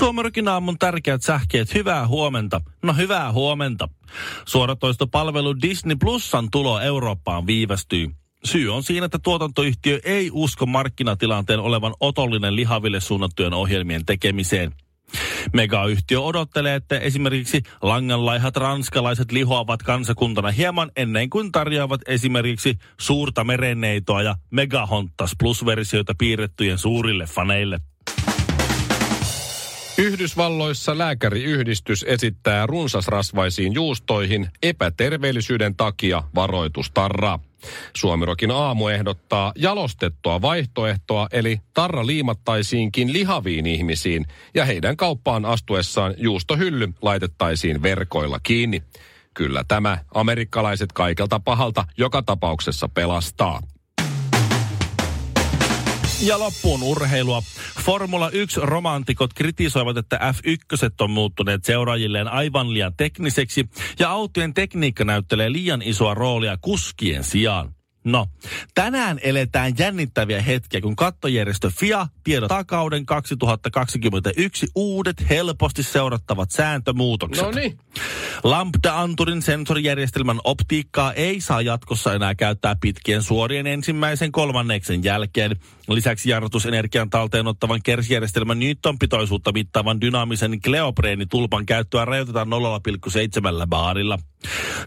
Suomerokin aamun tärkeät sähkeet, hyvää huomenta. No hyvää huomenta. Suoratoistopalvelu Disney Plusan tulo Eurooppaan viivästyy. Syy on siinä, että tuotantoyhtiö ei usko markkinatilanteen olevan otollinen lihaville suunnattujen ohjelmien tekemiseen. Megayhtiö odottelee, että esimerkiksi langanlaihat ranskalaiset lihoavat kansakuntana hieman ennen kuin tarjoavat esimerkiksi suurta merenneitoa ja Megahontas Plus-versioita piirrettyjen suurille faneille. Yhdysvalloissa lääkäriyhdistys esittää runsasrasvaisiin juustoihin epäterveellisyyden takia varoitustarraa. Suomirokin aamu ehdottaa jalostettua vaihtoehtoa, eli tarra liimattaisiinkin lihaviin ihmisiin ja heidän kauppaan astuessaan juustohylly laitettaisiin verkoilla kiinni. Kyllä tämä amerikkalaiset kaikelta pahalta joka tapauksessa pelastaa. Ja loppuun urheilua. Formula 1-romantikot kritisoivat, että F1 on muuttuneet seuraajilleen aivan liian tekniseksi ja autojen tekniikka näyttelee liian isoa roolia kuskien sijaan. No, tänään eletään jännittäviä hetkiä, kun kattojärjestö FIA tiedottaa kauden 2021 uudet helposti seurattavat sääntömuutokset. No niin. Lambda-anturin sensorijärjestelmän optiikkaa ei saa jatkossa enää käyttää pitkien suorien ensimmäisen kolmanneksen jälkeen. Lisäksi jarrutusenergian talteen ottavan kersijärjestelmän Newton-pitoisuutta mittaavan dynaamisen Kleopreeni-tulpan käyttöä rajoitetaan 0,7 baarilla.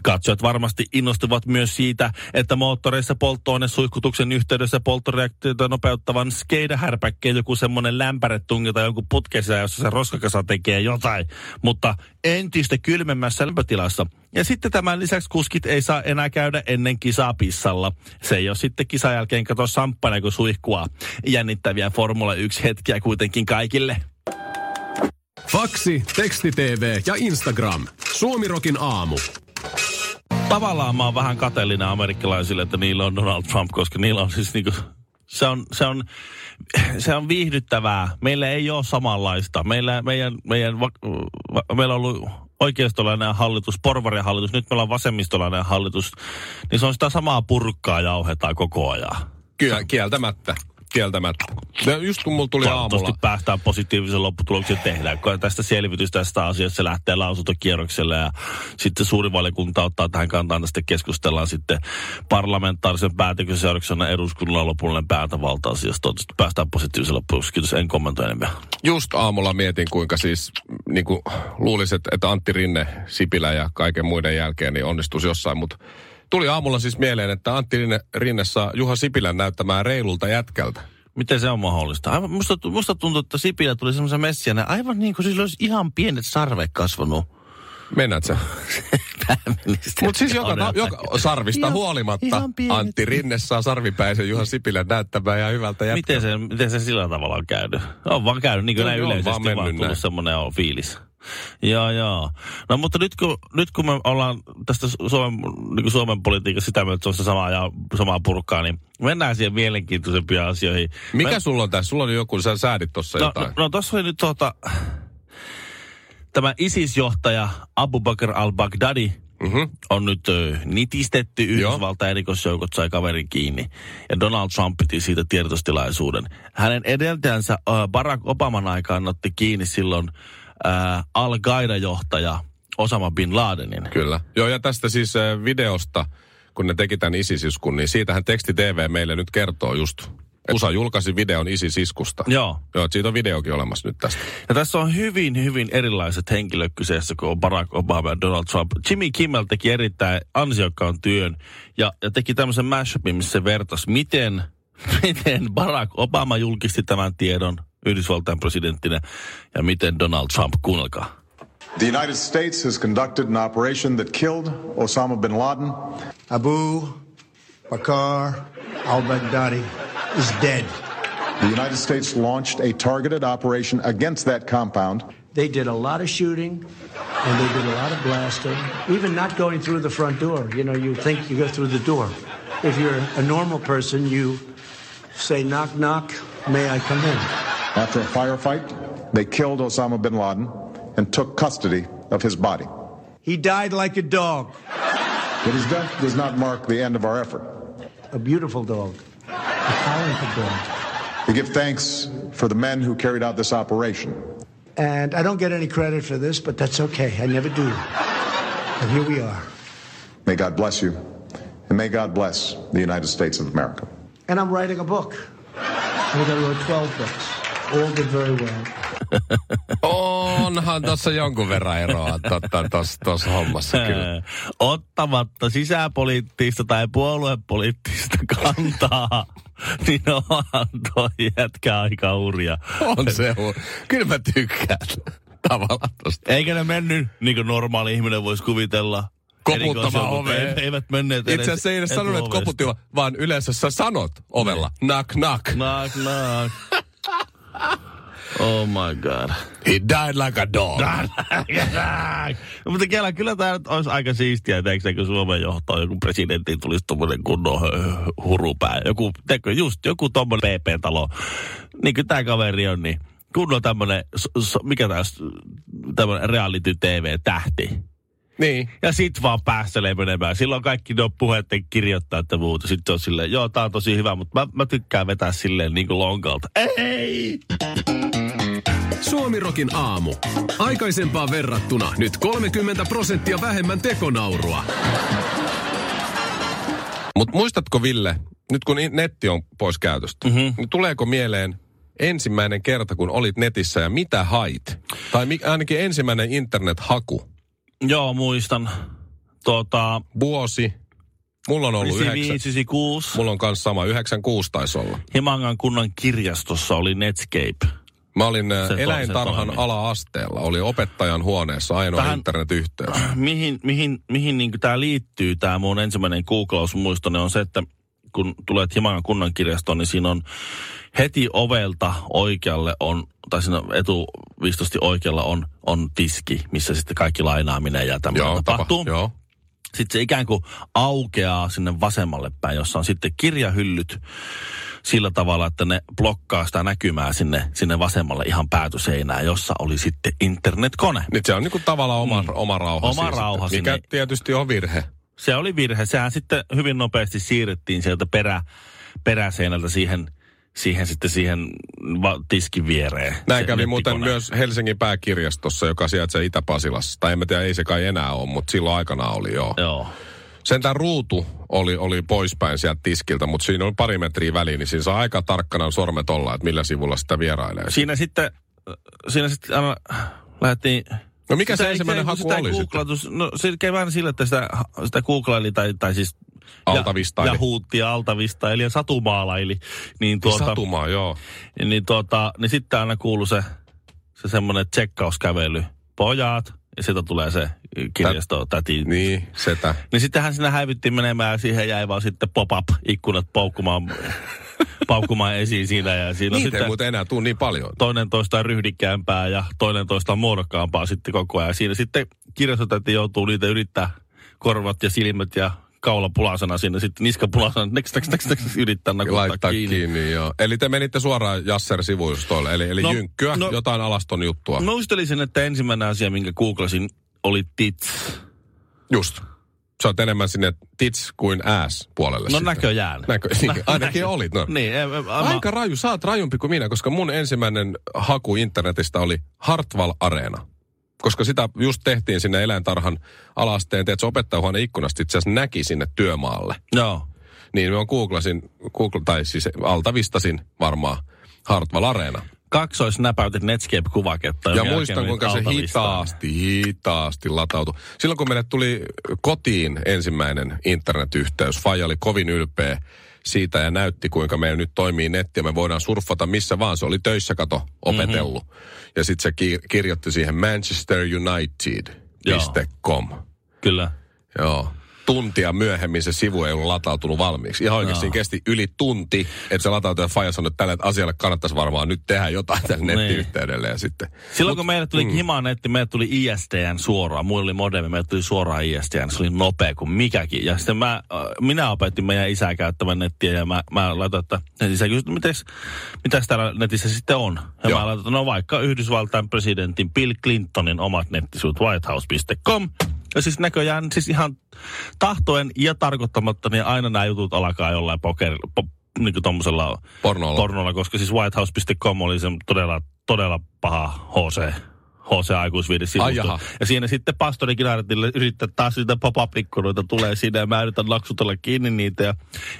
Katsojat varmasti innostuvat myös siitä, että moottoreissa polttoainesuihkutuksen yhteydessä polttoreaktioita nopeuttavan skeidahärpäkkeen joku semmoinen lämpäre tungetaan jonkun putkessa, jossa se roskakasa tekee jotain, mutta entistä kylmemmässä lämpötilassa. Ja sitten tämän lisäksi kuskit ei saa enää käydä ennen kisaa pissalla. Se ei ole sitten kisan jälkeen kato samppana kuin suihkua. Jännittäviä Formula 1 hetkiä kuitenkin kaikille. Faksi, teksti TV ja Instagram. Suomirokin aamu. Tavallaan mä oon vähän kateellinen amerikkalaisille, että niillä on Donald Trump, koska niillä on siis niinku, se on, se on, se on viihdyttävää. Meillä ei ole samanlaista. Meillä, meidän, meidän, va, va, meillä on ollut oikeistolainen hallitus, porvarien hallitus, nyt meillä on vasemmistolainen hallitus, niin se on sitä samaa purkkaa jauhetaan koko ajan. Kyllä, kieltämättä. Kieltämättä. Ja just kun mulla tuli aamulla... päästään positiivisen lopputuloksen tehdään, kun tästä selvitys tästä asiasta se lähtee lausuntokierrokselle ja sitten suuri valiokunta ottaa tähän kantaan tästä keskustellaan sitten parlamentaarisen päätöksen seurauksena eduskunnalla lopullinen päätövalta asiasta. Toivottavasti päästään positiivisen lopputuloksen. Kiitos, en kommentoi enemmän. Just aamulla mietin, kuinka siis niin kuin luulisin, että Antti Rinne, Sipilä ja kaiken muiden jälkeen niin onnistuisi jossain, mutta tuli aamulla siis mieleen, että Antti Rinne, Rinne saa Juha Sipilän näyttämään reilulta jätkältä. Miten se on mahdollista? Aivan, musta, musta tuntuu, että Sipilä tuli semmoisen messiänä, aivan niin kuin siis olisi ihan pienet sarvet kasvanut. Mennät sä? Mutta siis joka, joka sarvista Ihan- huolimatta ihan pienet. Antti Rinne saa sarvipäisen Juha Sipilän näyttämään ja hyvältä jätkältä. Miten se, miten se sillä tavalla on käynyt? On vaan käynyt, niin kuin No näin yleisesti vaan vaan, mennyt tullut semmoinen on fiilis. Joo, joo. No mutta nyt kun, nyt kun me ollaan tästä Suomen, niin Suomen politiikassa sitä mieltä, että se on sitä samaa, ja, samaa purkkaa, niin mennään siihen mielenkiintoisempiin asioihin. Mikä me, sulla on tässä? Sulla on joku, sä säädit tossa no, jotain. no, no tuossa oli nyt tuota, tämä ISIS-johtaja Abu Bakr al-Baghdadi Mm-hmm. on nyt ö, nitistetty. Yhdysvaltain erikoisjoukot sai kaverin kiinni. Ja Donald Trump piti siitä tiedotustilaisuuden. Hänen edeltäjänsä ö, Barack Obaman aikaan otti kiinni silloin ö, Al-Qaida-johtaja Osama Bin Ladenin. Kyllä. Joo, ja tästä siis äh, videosta, kun ne teki tämän ISIS-iskun, niin siitähän teksti TV meille nyt kertoo just. USA julkaisi videon ISIS-iskusta. Joo. Joo, siitä on videokin olemassa nyt tästä. Ja tässä on hyvin, hyvin erilaiset henkilöt kyseessä, kun on Barack Obama ja Donald Trump. Jimmy Kimmel teki erittäin ansiokkaan työn ja, ja teki tämmöisen mashupin, missä se vertasi, miten, miten Barack Obama julkisti tämän tiedon Yhdysvaltain presidenttinä ja miten Donald Trump, kuunnelkaa. The United States has conducted an operation that killed Osama bin Laden. Abu Bakr al-Baghdadi is dead. The United States launched a targeted operation against that compound. They did a lot of shooting. And they did a lot of blasting, even not going through the front door. You know, you think you go through the door. If you're a normal person, you say, knock, knock, may I come in? After a firefight, they killed Osama bin Laden and took custody of his body. He died like a dog, But his death does not mark the end of our effort. a beautiful dog, a talented dog. We give thanks for the men who carried out this operation. And I don't get any credit for this, but that's okay. I never do. And here we are. May God bless you, and may God bless the United States of America. And I'm writing a book. I think I wrote 12 books. All did very well. Onhan tuossa jonkun verran eroa tuossa hommassa kyllä. Ottamatta sisäpoliittista tai puoluepoliittista kantaa, niin onhan toi jätkä aika hurja. On se, hu- kyllä mä tykkään tavallaan tosta. Eikä ne mennyt, niin kuin normaali ihminen voisi kuvitella. Koputtamaan oveen. ei- Eivät menneet Itse asiassa ei edes sanonut, että koputtivat, vaan yleensä sä sanot ovella. Knock, knock. Knock, knock. Oh my god. He died like a dog. No, mutta kyllä, kyllä tämä nyt olisi aika siistiä, teekö kun Suomen johtoon joku presidentti tulisi tuommoinen kunnon hurupää. Joku, teekö, just joku tuommoinen PP-talo. Niin kuin tämä kaveri on, niin kunnon tämmöinen, mikä taas, tämmöinen reality-tv-tähti. Niin. Ja sit vaan päästelee menemään. Silloin kaikki ne puheiden kirjoittaa että muuta. Sitten on silleen, joo, tää on tosi hyvä, mutta mä, mä tykkään vetää silleen niin kuin lonkalta. Ei! Suomirokin aamu. Aikaisempaan verrattuna nyt 30 prosenttia vähemmän tekonaurua. Mutta muistatko Ville, nyt kun netti on pois käytöstä, mm-hmm. niin tuleeko mieleen ensimmäinen kerta, kun olit netissä ja mitä hait? Tai mi- ainakin ensimmäinen internet-haku. Joo, muistan. Tota, Vuosi. Mulla on ollut 95, yhdeksän. 96. Mulla on kanssa sama, 96 taisi olla. Himangan kunnan kirjastossa oli Netscape. Mä olin ä, Se eläintarhan se ala-asteella. Oli opettajan huoneessa ainoa Tähän- internetyhteys. Mihin, mihin, mihin niin tämä liittyy, tämä mun ensimmäinen googlausmuistone on se, että kun tulet Himangan kunnan kirjastoon, niin siinä on heti ovelta oikealle on, tai siinä etuvistosti oikealla on, on tiski, missä sitten kaikki lainaaminen ja tämmöinen tapahtuu. tapa, joo. Sitten se ikään kuin aukeaa sinne vasemmalle päin, jossa on sitten kirjahyllyt sillä tavalla, että ne blokkaa sitä näkymää sinne, sinne vasemmalle ihan päätyseinään, jossa oli sitten internetkone. Nyt se on niinku tavallaan oma, mm. oma rauha. Oma rauha Mikä sinne. tietysti on virhe. Se oli virhe. Sehän sitten hyvin nopeasti siirrettiin sieltä perä, peräseinältä siihen, siihen sitten siihen va- tiskin viereen. Näin se kävi muuten myös Helsingin pääkirjastossa, joka sijaitsee Itä-Pasilassa. Tai en mä tiedä, ei se kai enää ole, mutta silloin aikana oli joo. Joo. Sentään ruutu oli, oli poispäin sieltä tiskiltä, mutta siinä oli pari metriä väliin, niin siinä saa aika tarkkana sormet olla, että millä sivulla sitä vierailee. Siinä sitten, siinä sitten aina lähdettiin... No mikä se Sitä ei- ensimmäinen ei- haku sitä oli sitten? No se kävi vähän sillä, että sitä, sitä googlaili tai, tai siis... Altavistaili. Ja, ja huutti ja altavistaili ja satumaalaili. Niin, tuota, Satumaa, joo. niin, tuota, niin sitten aina kuului se, se semmoinen tsekkauskävely. Pojat, ja sieltä tulee se kirjasto täti. Niin, setä. Niin sittenhän sinä häivyttiin menemään ja siihen jäi vaan sitten pop-up-ikkunat paukkumaan, paukkumaan esiin siinä. Ja siinä Niitä ei sitten muuten enää tule niin paljon. toinen toista ryhdikkäämpää ja toinen toista muodokkaampaa sitten koko ajan. Siinä sitten kirjastotäti joutuu niitä yrittää korvat ja silmät ja kaula pulasena sinne, sitten niska pulasena, next, next, next, next, yrittää nakuttaa Laittaa kiinni. kiinni joo. Eli te menitte suoraan Jasser-sivustoille, eli, eli No, jynkkyä, no- jotain alaston juttua. Muistelisin, että ensimmäinen asia, minkä googlasin, oli tits. Just. Sä oot enemmän sinne tits kuin ass puolelle. No sitten. näköjään. Näkö, niin, ainakin olit. No. Niin, em, em, Aika raju, sä oot rajumpi kuin minä, koska mun ensimmäinen haku internetistä oli Hartwall Areena. Koska sitä just tehtiin sinne eläintarhan alasteen, että opettajahuoneen ikkunasta itse asiassa näki sinne työmaalle. Joo. Niin mä googlasin, Google, tai siis altavistasin varmaan Hartwall Areena. Kaksoisnäpäytit Netscape-kuvaketta. Ja muistan, kuinka se hitaasti, hitaasti latautui. Silloin kun meille tuli kotiin ensimmäinen internetyhteys, Faija oli kovin ylpeä siitä ja näytti, kuinka meillä nyt toimii netti ja me voidaan surffata missä vaan. Se oli töissä, kato, opetellut. Mm-hmm. Ja sitten se ki- kirjoitti siihen manchesterunited.com. Kyllä. Joo. Tuntia myöhemmin se sivu ei ollut latautunut valmiiksi. Ihan oikeasti siinä kesti yli tunti, että se latautui ja Faija sanoi, että tälle asialle kannattaisi varmaan nyt tehdä jotain tälle Niin. nettiyhteydelle. Ja sitten. Silloin kun meille tuli mm. himaa netti, meille tuli ISDN suoraan. Mulla oli modemi, meille tuli suoraan ISDN. Se oli nopea kuin mikäkin. Ja sitten mä, äh, minä opetin meidän isää käyttämään nettiä ja mä, mä laitoin, että isä kysyi, mitäs täällä netissä sitten on. Ja Joo. mä laitoin, että no vaikka Yhdysvaltain presidentin Bill Clintonin omat nettisivut whitehouse.com. Ja siis näköjään siis ihan tahtoen ja tarkoittamatta, niin aina nämä jutut alkaa jollain poker, po, niin kuin tommosella Pornolla. pornolla, koska siis whitehouse.com oli se todella, todella paha HC. HC-aikuisviide Ai jaha. Ja siinä sitten pastori Kinaretille yrittää taas niitä pop-up-ikkunoita tulee siinä ja mä yritän naksutella kiinni niitä. Ja,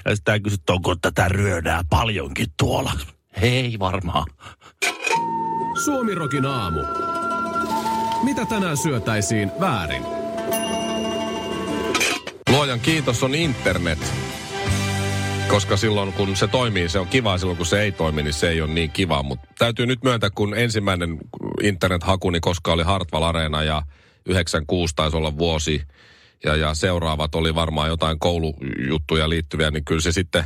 ja sitten kysyy, että onko tätä ryödää paljonkin tuolla. Hei varmaan. Suomirokin aamu. Mitä tänään syötäisiin väärin? Luojan kiitos on internet. Koska silloin kun se toimii, se on kiva. Silloin kun se ei toimi, niin se ei ole niin kiva. Mutta täytyy nyt myöntää, kun ensimmäinen internet-hakuni koska oli Hartwall Arena ja 96 taisi olla vuosi. Ja, ja seuraavat oli varmaan jotain koulujuttuja liittyviä, niin kyllä se sitten,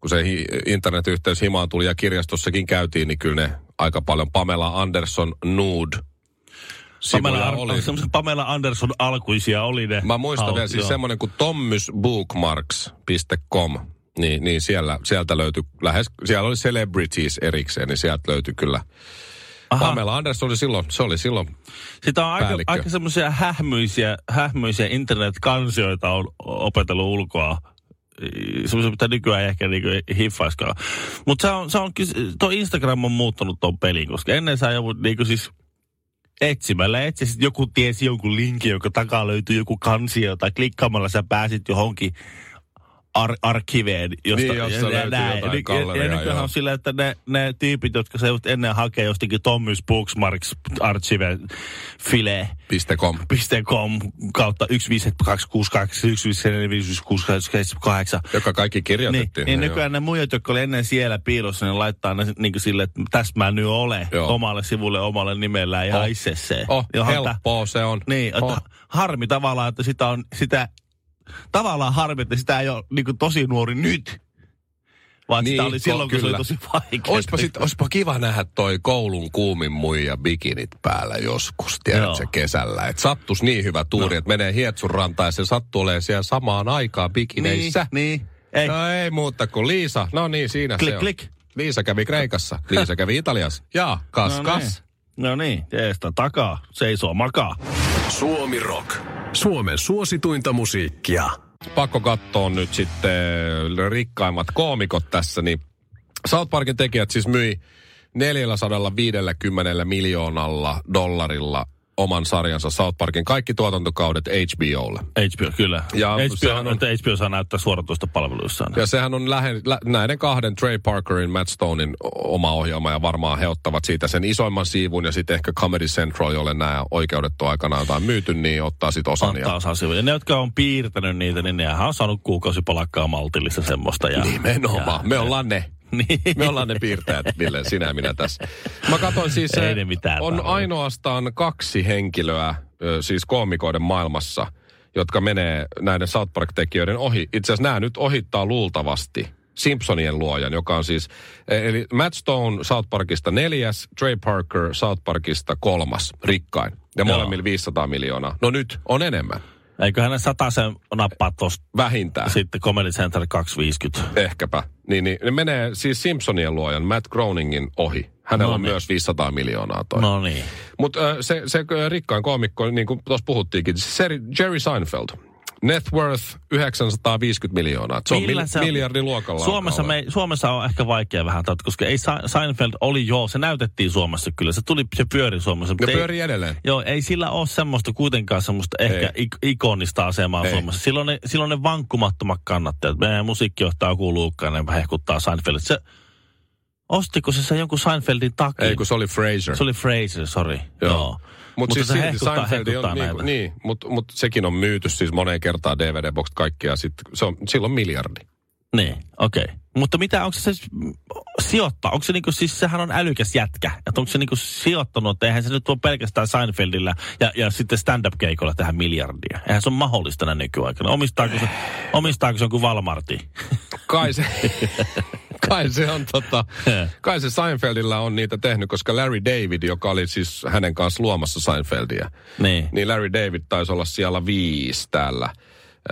kun se internetyhteys himaan tuli ja kirjastossakin käytiin, niin kyllä ne aika paljon Pamela Anderson Nude sivuja Ar- oli. Pamela Anderson alkuisia oli ne. Mä muistan Au- vielä siis semmoinen kuin tommysbookmarks.com. Niin, niin siellä, sieltä löytyi lähes, siellä oli celebrities erikseen, niin sieltä löytyi kyllä. Aha. Pamela Anderson oli silloin, se oli silloin. Sitä on aika, aika semmoisia hähmyisiä, hähmyisiä internet-kansioita on opetellut ulkoa. Semmoisia, mitä nykyään ei ehkä niinku hiffaiskaan. Mutta se on, se on, kyllä- tuo Instagram on muuttanut tuon pelin, koska ennen sä joudut niinku siis etsimällä etsisit, joku tiesi jonkun linkin, jonka takaa löytyy joku kansio, tai klikkaamalla sä pääsit johonkin ar- arkiveen, josta Niin, jossa ja- löytyy näin. jotain Ja- Ja nykyään on sillä, että ne, ne tyypit, jotka se just ennen hakee jostakin Tommys Booksmarks Archive File .com. .com kautta 15262 Joka kaikki niin, kirjoitettiin. niin joo. nykyään ne muijat, jotka oli ennen siellä piilossa, ne laittaa ne niin kuin sille, että tässä mä nyt ole Joo. omalle sivulle omalle nimellään ja Oh. itse se. Oh, Johon helppoa se on. Niin, että Oh. harmi tavallaan, että sitä on, sitä, tavallaan harmi, että sitä ei ole niin kuin tosi nuori nyt. Vaan niin, sitä oli silloin, kun se oli kyllä. tosi vaikea. Oispa, sit, oispa kiva nähdä toi koulun kuumin muija bikinit päällä joskus, tiedätkö, kesällä. Että sattus niin hyvä tuuri, no. että menee Hietsun rantaan ja se sattuu olemaan siellä samaan aikaan bikineissä. Niin, niin. Ei. No ei muuta kuin Liisa. No niin, siinä Klik, se on. klik. Liisa kävi Kreikassa. Liisa kävi Italiassa. Ja, kas, no kas. Niin. No niin, teestä takaa, seisoo makaa. Suomi Rock. Suomen suosituinta musiikkia. Pakko katsoa nyt sitten rikkaimmat koomikot tässä, niin South Parkin tekijät siis myi 450 miljoonalla dollarilla oman sarjansa South Parkin kaikki tuotantokaudet HBOlle. HBO, kyllä. Ja HBO, sehän on... on- HBO saa näyttää suoratoista palveluissaan. Ja sehän on lähe, lä, näiden kahden, Trey Parkerin, Matt Stonein oma ohjelma ja varmaan he ottavat siitä sen isoimman siivun ja sitten ehkä Comedy Central, jolle nämä oikeudet on aikanaan jotain myyty, niin ottaa sitten osan. Ottaa Ja, sivuja. Ja ne, jotka on piirtänyt niitä, niin nehän on saanut kuukausipalakkaa maltillista semmoista. Ja, nimenomaan. Me ollaan ne. Niin. Me ollaan ne piirtäjät, Ville, sinä ja minä tässä. Mä katsoin siis, Ei ne mitään on tarvitse. ainoastaan kaksi henkilöä, siis koomikoiden maailmassa, jotka menee näiden South Park-tekijöiden ohi. Itse asiassa nämä nyt ohittaa luultavasti Simpsonien luojan, joka on siis, eh, eli Matt Stone South Parkista neljäs, Trey Parker South Parkista kolmas, rikkain. Ja molemmilla 500 miljoonaa. No nyt on enemmän, Eiköhän ne sen nappaa tosta vähintään. sitten Comedy Center 250. Ehkäpä. Niin, niin ne menee siis Simpsonien luojan Matt Groeningin ohi. Hänellä No on niin. myös 500 miljoonaa toi. No niin. Mutta se, se ö, rikkain koomikko, niin kuin tuossa puhuttiinkin, se Jerry Seinfeld. Net worth 950 miljoonaa. Se on Millä mil, se- miljardin luokalla. Suomessa, me, Suomessa on ehkä vaikea vähän, tätä, koska ei Seinfeld oli joo, se näytettiin Suomessa kyllä. Se tuli, se pyöri Suomessa. Ne ei- pyörii edelleen. Joo, ei sillä ole semmoista kuitenkaan semmoista ehkä Ei. ik- ikonista asemaa Ei. Suomessa. Silloin ne, silloin ne vankkumattomat kannattajat. Meidän musiikkijohtaja joku Luukka, ne hehkuttaa Seinfeldit. Se, ostiko se sen jonkun Seinfeldin takia? Ei, kun se oli Fraser. Se oli Fraser, sorry. Joo. Joo. Mutta siis se silti hehkuttaa, Seinfeld hehkuttaa on, näitä. niin, niin mutta mut sekin on myyty siis moneen kertaan DVD-box kaikkea. Sit se on, silloin miljardi. Niin, okei. Okay. Mutta mitä, onko se se sijoittaa? Onko se niinku, siis sehän on älykäs jätkä. Että onko se niinku sijoittanut, että eihän se nyt ole pelkästään Seinfeldillä ja, ja sitten stand-up-keikolla tähän miljardia. Eihän se ole mahdollista näin nykyaikana. Omistaako se, omistaako se joku Walmarti? Kai se, kai se on tota, kai se Seinfeldillä on niitä tehnyt, koska Larry David, joka oli siis hänen kanssa luomassa Seinfeldia, Niin. niin Larry David taisi olla siellä viisi täällä.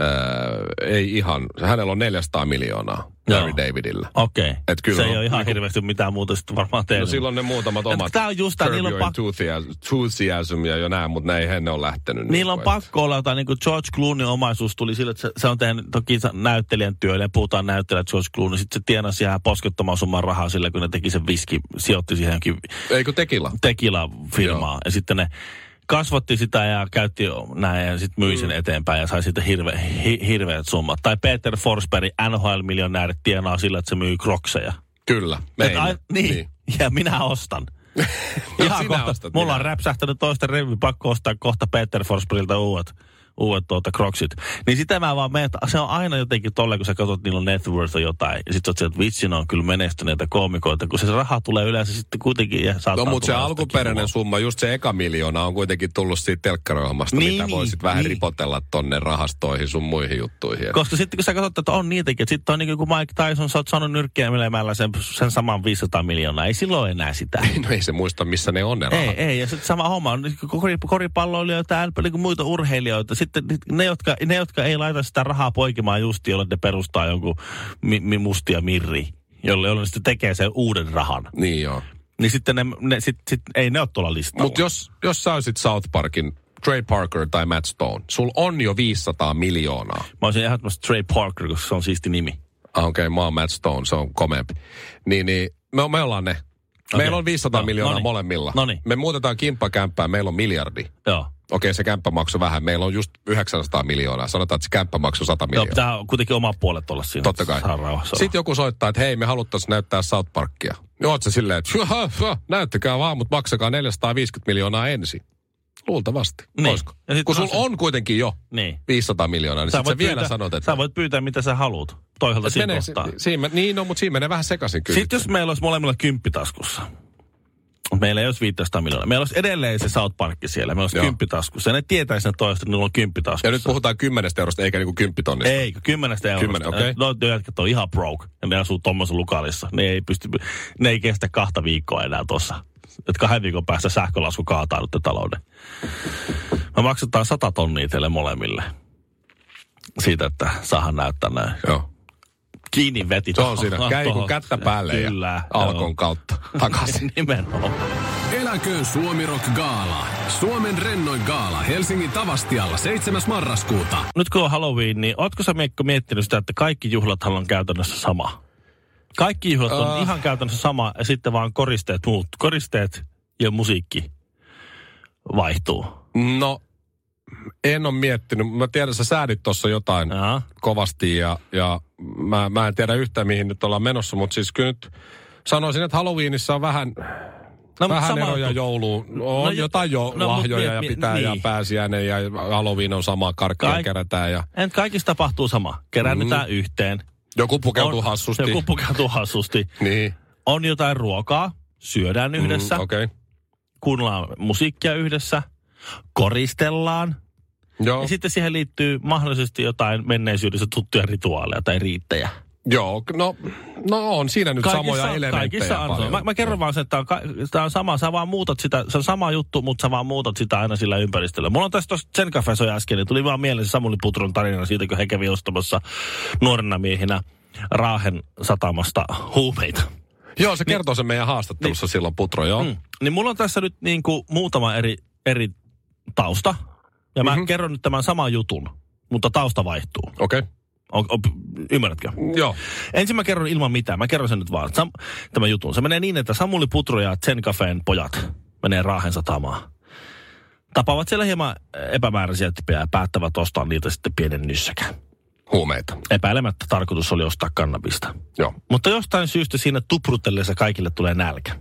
Öö, ei ihan, hänellä on 400 miljoonaa Larry Joo. Davidillä. Okei. Okay. Et kyllä se on ei ole ihan niinku- hirveästi mitään muuta sitten varmaan tehnyt. No silloin ne muutamat Et omat. tää on just tää, Curb niillä on pak- Enthusiasm- ja jo näin, mutta ne ei ne ole lähtenyt. Niillä on niinku, et- pakko olla jotain, niin kuin George Clooney omaisuus tuli sille, että se, se on tehnyt toki näyttelijän työlle, puhutaan näyttelijä George Clooney, sitten se tienasi ihan poskettoman summan rahaa sillä, kun ne teki sen viski, sijoitti siihen johonkin Eikö tekila? tequila-firmaa. Ja sitten ne kasvatti sitä ja käytti näin ja sitten myi sen Mm. eteenpäin ja sai sitten hirve, hi, hirveät summat. Tai Peter Forsberg, NHL-miljonäärit tienaa sillä, että se myy krokseja. Kyllä. Et ai, niin, niin, ja minä ostan. Ihan kohta, ostat, mulla minä. on räpsähtänyt toista revy, pakko ostaa kohta Peter Forsbergilta uudet, uudet tuota kroksit. Niin sitä mä vaan menen, se on aina jotenkin tolle, kun sä katsot, niillä on net worth jotain. Ja sit sä että on kyllä menestyneitä koomikoita, kun se raha tulee yleensä sitten kuitenkin ja No mutta se alkuperäinen summa, just se eka miljoona on kuitenkin tullut siitä telkkarohjelmasta, Niin, mitä niin, voisit vähän niin. ripotella tonne rahastoihin sun muihin juttuihin. Koska sitten kun sä katsot, että on niitäkin, että sitten on niin kuin Mike Tyson, sä oot saanut nyrkkiämelemällä sen, sen saman 500 miljoonaa. Ei silloin enää sitä. No ei se muista, missä ne on ne Ei, rahat. ei. Ja sitten sama homma on niin kori, koripalloilijoita niin kuin muita urheilijoita. Sitten ne jotka, ne, jotka ei laita sitä rahaa poikimaan just, jolle ne perustaa jonkun mi, mi, mustia mirri, jolle, jolle ne sitten tekee sen uuden rahan. Niin joo. Niin sitten ne, ne sit, sit, ei ne ole tuolla listalla. Mutta jos, jos sä olisit South Parkin Trey Parker tai Matt Stone, sul on jo 500 miljoonaa. Mä olisin ehdottomasti Trey Parker, koska se on siisti nimi. Ah, Okei, okay, mä oon Matt Stone, se on komeampi. Niin, niin me, me ollaan ne. Meillä on 500 No, miljoonaa noniin. molemmilla. Noniin. Me muutetaan kimppakämppää, meillä on miljardi. Joo. Okei, se kämppä maksoi vähän. Meillä on just 900 miljoonaa. Sanotaan, että se kämppä maksoi 100 Joo, miljoonaa. pitää kuitenkin oma puolet olla siinä. Totta kai. Sitten joku soittaa, että hei, me haluttaisiin näyttää South Parkia. Niin oot sä silleen, että "Hyhä, hyhä, näyttäkää vaan, mutta maksakaa 450 miljoonaa ensin. Luultavasti. Niin. Olisiko? Ja sit Kun sulla on kuitenkin jo Niin. 500 miljoonaa, niin Sä sit sä voit vielä pyytää, sanot, että... Sä voit pyytää mitä sä haluat. Toisaalta Et siinä menee, kohtaa. siinä, niin, no, mutta siinä menee vähän sekaisin kyllä. Sitten jos meillä olisi molemmilla kymppitaskussa. Meillä ei olisi 500 miljoonaa. Meillä olisi edelleen se South Park siellä. Meillä olisi Joo. kymppitaskussa. Ja ne tietäisi ne toista, että niillä on kymppitaskussa. Ja nyt puhutaan kymmenestä eurosta eikä niinku kymppitonnista. Ei, kymmenestä eurosta. Kymmenen, okei. No, jätkät on ihan broke. Ja ne asuu tuommoisessa lukalissa. Ne ei, pysty, ne ei kestä kahta viikkoa enää tuossa. Että kahden viikon päästä sähkölasku kaataa nyt talouden. Me maksetaan 100 tonnia teille molemmille. Siitä, että saahan näyttää näin. Joo. Kiinni veti. Se on siinä. Käy kun kättä päälle Kyllä. ja alkon kautta takaisin. Nimenomaan. Eläköön Suomi Rock Gaala. Suomen rennoin gaala Helsingin Tavastialla 7. marraskuuta. Nyt kun on Halloween, niin ootko sä Miekko miettinyt sitä, että kaikki juhlathan on käytännössä sama? Kaikki juhlat on Ah. ihan käytännössä sama ja sitten vaan koristeet muut. Koristeet ja musiikki vaihtuu. No, en ole miettinyt. Mä tiedän, sä säädit tuossa jotain Jaa. kovasti ja, ja mä, mä en tiedä yhtään mihin nyt ollaan menossa, mutta siis kyllä nyt sanoisin, että Halloweenissa on vähän, No, vähän sama eroja juttu. jouluun. On No no, jo- jotain jo no, lahjoja miet- ja pitää ja niin. pääsiäinen ja Halloween on sama, karkkia Kaik- kerätään ja En kaikista tapahtuu sama. Keräännytään mm. yhteen. joku pukeutuu On- hassusti. Joku pukeutuu hassusti. Niin, On jotain ruokaa, syödään yhdessä, mm, okei. Okay. kuunnellaan musiikkia yhdessä, koristellaan. Joo, Ja sitten siihen liittyy mahdollisesti jotain menneisyydessä tuttuja rituaaleja tai riittejä. joo, no, no on siinä nyt samoja elementtejä kaikissa on. paljon. Mä, mä kerron vaan sen, että tämä on, tää on sama, sä vaan muutat sitä, se on sama juttu, mutta sä vaan muutat sitä aina sillä ympäristöllä. Mulla on tässä tuossa Zen Cafeso äsken, niin tuli vaan mieleen se Samuli Putron tarina siitä, kun he kävi ostamassa nuorena miehinä Raahen satamasta huumeita. Joo, se kertoo sen meidän haastattelussa silloin, Putro, joo. Mm. Niin mulla on tässä nyt niin kuin muutama eri, eri tausta. Ja mä Mhm. mm-hmm. kerron nyt tämän saman jutun, mutta tausta vaihtuu. Okei, okay. On, on, ymmärrätkö? joo. Ensin mä kerron ilman mitään. Mä kerron sen nyt vaan. Sam, tämän jutun. Se menee niin, että Samuli Putro ja Zen Cafeen pojat menee Raahen satamaan. Tapaavat siellä hieman epämääräisiä tyyppejä ja päättävät ostaa niitä sitten pienen nyssäkään. Huumeita. Epäilemättä tarkoitus oli ostaa kannabista. Joo. Mutta jostain syystä siinä tuprutellessa kaikille tulee nälkä.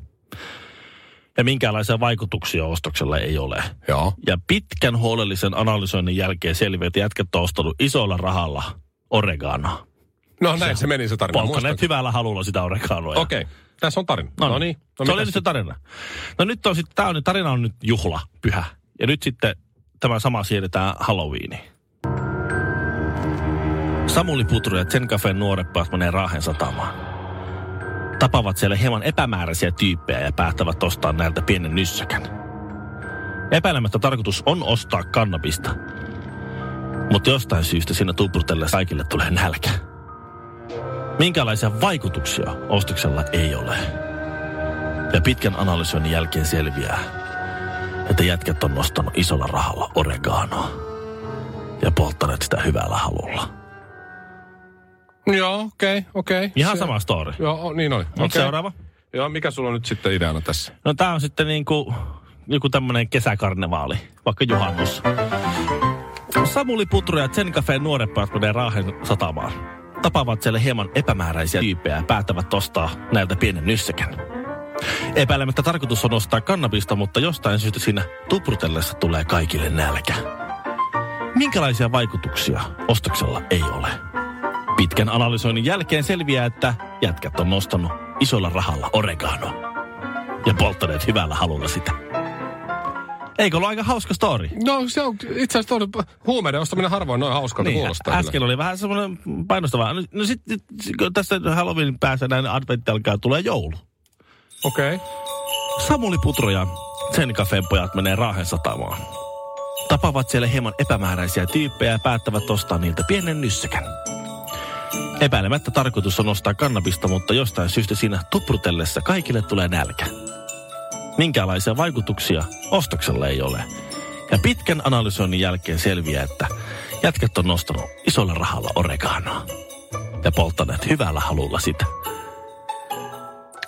Ja minkäänlaisia vaikutuksia ostoksella ei ole. Joo. Ja pitkän huolellisen analysoinnin jälkeen selviää, että jätkät on ostanut isolla rahalla oreganoa. No näin se meni se tarina. Muistanko? hyvällä halulla sitä oreganoa. Okei, tässä on tarina. No, No niin. No, se oli nyt se tarina. No nyt on sitten, on, tarina on nyt juhla, pyhä. Ja nyt sitten tämä sama siirretään Halloweeniin. Samuli Putru ja Zen Cafeen nuoret menee Raahen satamaan. Tapavat siellä hieman epämääräisiä tyyppejä ja päättävät ostaa näiltä pienen nyssäkän. Epäilemättä tarkoitus on ostaa kannabista. Mutta jostain syystä siinä tuprutella kaikille tulee nälkä. Minkälaisia vaikutuksia ostoksella ei ole. Ja pitkän analysoinnin jälkeen selviää, että jätkät on nostanut isolla rahalla oreganoa ja polttaneet sitä hyvällä halulla. Joo, okei, okay, okei. Okay. Ihan sama story. Joo, niin oli. Okay. Seuraava. Joo, mikä sulla on nyt sitten ideana tässä? No tää on sitten niinku joku tämmönen kesäkarnevaali, vaikka juhannus. Samuli Putru ja nuoret pojat menee Raahen satamaan. Tapaavat siellä hieman epämääräisiä tyyppejä ja päättävät ostaa näiltä pienen nyssäkän. Epäilemättä tarkoitus on ostaa kannabista, mutta jostain syystä siinä tuprutellessa tulee kaikille nälkä. Minkälaisia vaikutuksia ostoksella ei ole? Pitkän analysoinnin jälkeen selviää, että jätkät on nostanut isolla rahalla oreganoa ja polttaneet hyvällä halulla sitä. Eikö ollut aika hauska story? No se on itse asiassa tuon huumeiden ostaminen harvoin noin hauskalta Niin, kuulostaa. äsken oli vähän semmoinen painostava. No, no sitten kun tässä Halloween päässä näin adventti alkaa, tulee joulu. Okei. Okay. Samuli Putro ja sen kafeen pojat menee Raahen satamaan. Tapavat siellä hieman epämääräisiä tyyppejä ja päättävät ostaa niiltä pienen nyssäkän. Epäilemättä tarkoitus on ostaa kannabista, mutta jostain syystä siinä tuprutellessa kaikille tulee nälkä. Minkälaisia vaikutuksia ostoksella ei ole. Ja pitkän analysoinnin jälkeen selviää, että jätkät on nostanut isolla rahalla oreganoa. Ja polttaneet hyvällä halulla sitä.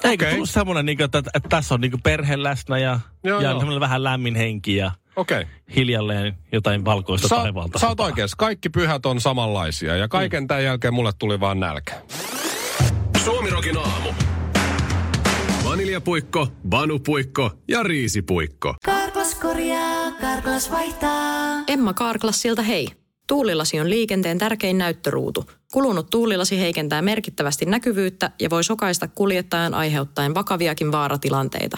Eikö Okei. tullut semmoinen, niin että, että tässä on niin perhe läsnä ja, Joo, ja joo. vähän lämmin henki ja. Okay. hiljalleen jotain valkoista Sä, taivaalta. sä oot oikeassa. Kaikki pyhät on samanlaisia ja kaiken tämän jälkeen mulle tuli vaan nälkä. Suomirokin aamu. Vaniljapuikko, vanupuikko ja riisipuikko. Karklas korjaa, Karklas vaihtaa. Emma Karklassilta hei. Tuulilasi on liikenteen tärkein näyttöruutu. Kulunut tuulilasi heikentää merkittävästi näkyvyyttä ja voi sokaista kuljettajan aiheuttaen vakaviakin vaaratilanteita.